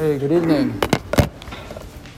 Hey, good evening.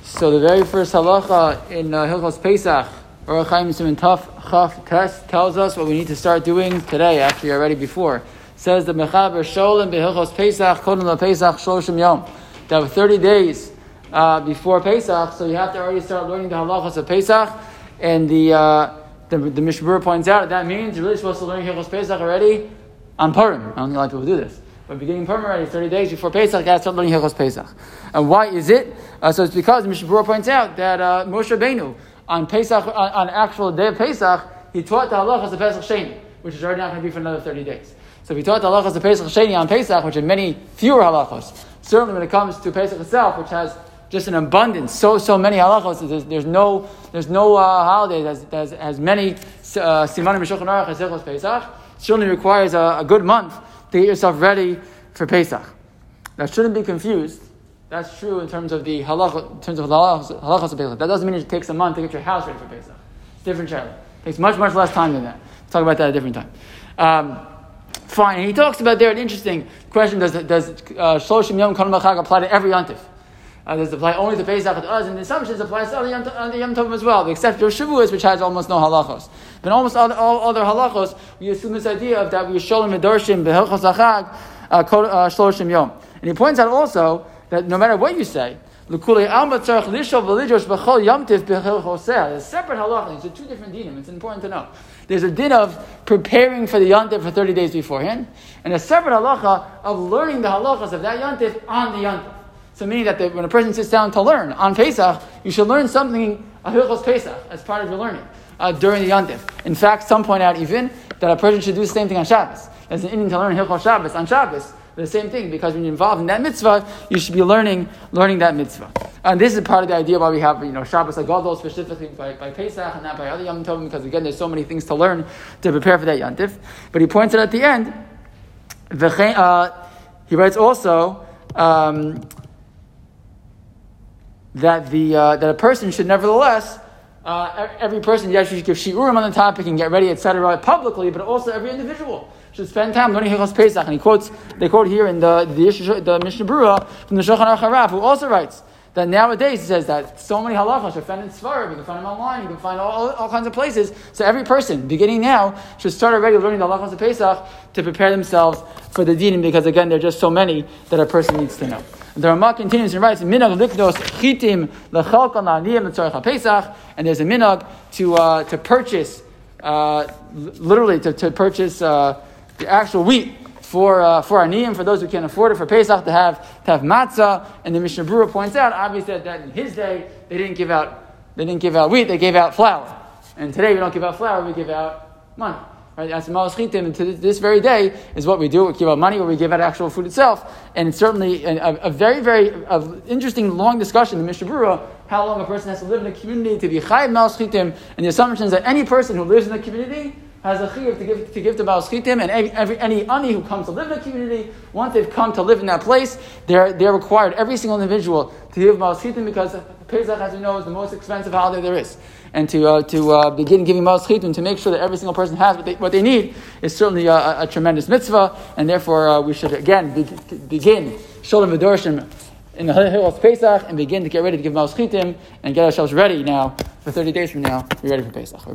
So the very first halacha in uh, Hilchos Pesach, Orach Chaim Siman Tuf Chaf Test tells us what we need to start doing today. Actually, already before it says the Mechaber Sholem BeHilchos Pesach Kodem Pesach Shloshim Yom. That have 30 days uh, before Pesach, so you have to already start learning the halachas of Pesach. And the uh, the, the points out that means you're really supposed to learn Hilchos Pesach already on Purim. I don't think a lot of people do this. But beginning already, 30 days before Pesach, to start learning Hilchos Pesach. And why is it? Uh, so it's because Mishnah points out that uh, Moshe Rabbeinu, on Pesach, on, on actual day of Pesach, he taught the halachas of Pesach Sheni, which is already not going to be for another 30 days. So he taught the halachas of Pesach Sheni on Pesach, which are many fewer halachos, certainly when it comes to Pesach itself, which has just an abundance, so so many halachos. There's, there's no there's no uh, holiday that has, has, many uh, simanim uh, Aruch as Pesach. Certainly requires a, a good month to get yourself ready for Pesach. That shouldn't be confused. That's true in terms of the halach, in terms of halachas of Pesach. That doesn't mean it takes a month to get your house ready for Pesach. It's different, Charlie. It takes much, much less time than that. We'll talk about that a different time. Um, fine. And he talks about there an interesting question: Does uh, Shloshim Yom Kol apply to every yontif? Uh, apply only to Pesach to us? And the assumptions applies to Yom, other Yom Tovim as well, except for Shavuos, which has almost no halachos. But almost all, all other halachos, we assume this idea of that we sholem medorshim behilchos achag uh, uh, shloshim yom. And he points out also that no matter what you say, there's a separate halachas. There's two different dinim. It's important to know. There's a din of preparing for the yontif for 30 days beforehand, and a separate halacha of learning the halachas of that yontif on the yontif. So meaning that the, when a person sits down to learn on Pesach, you should learn something of Hilchos Pesach as part of your learning uh, during the Yontif. In fact, some point out even that a person should do the same thing on Shabbos. As an Indian to learn Hilchos Shabbos on Shabbos, the same thing because when you're involved in that mitzvah, you should be learning learning that mitzvah. And this is part of the idea why we have you know Shabbos HaGadol specifically by, by Pesach and not by other Yom because again there's so many things to learn to prepare for that Yontif. But he points out at the end, uh, he writes also. Um, that, the, uh, that a person should nevertheless, uh, every person, yes, should give shiurim on the topic and get ready, etc., publicly, but also every individual should spend time learning Hilchos Pesach. And he quotes, they quote here in the, the, the Mishnah Berurah from the Shulchan Aruch who also writes, that nowadays he says that so many halachas are found in sefarim, you can find them online, you can find all, all, kinds of places. So every person, beginning now, should start already learning the halachas of Pesach to prepare themselves for the dinim, because again, there are just so many that a person needs to know. The Ramah continues and writes, "Minag likdos chitim lechalkan la'aniyim l'tzorich Pesach," and there's a minag to uh, to purchase, uh, literally to, to purchase uh, the actual wheat for uh, for aniyim, for those who can't afford it, for Pesach to have to have matzah. And the Mishnah Berurah points out, obviously, that in his day they didn't give out they didn't give out wheat, they gave out flour. And today we don't give out flour, we give out money. Right? That's Maos Chitim, and to this very day is what we do. We give out money or we give out actual food itself. And it's certainly a, a very, very a interesting, long discussion in Mishnah Berurah, how long a person has to live in a community to be Chayiv Maos Chitim, and the assumption is that any person who lives in the community has a chiyuv to give to give to and every, every, any ani who comes to live in the community, once they've come to live in that place, they're, they're required, every single individual, to give Maos Chitim because Pesach, as you know, is the most expensive holiday there is. And to, uh, to uh, begin giving Schitim, to make sure that every single person has what they, what they need, is certainly a, a, a tremendous mitzvah, and therefore uh, we should again be, begin Sholem Vidorshim in the hill of Pesach and begin to get ready to give Maos Chitim and get ourselves ready now for 30 days from now, be ready for Pesach.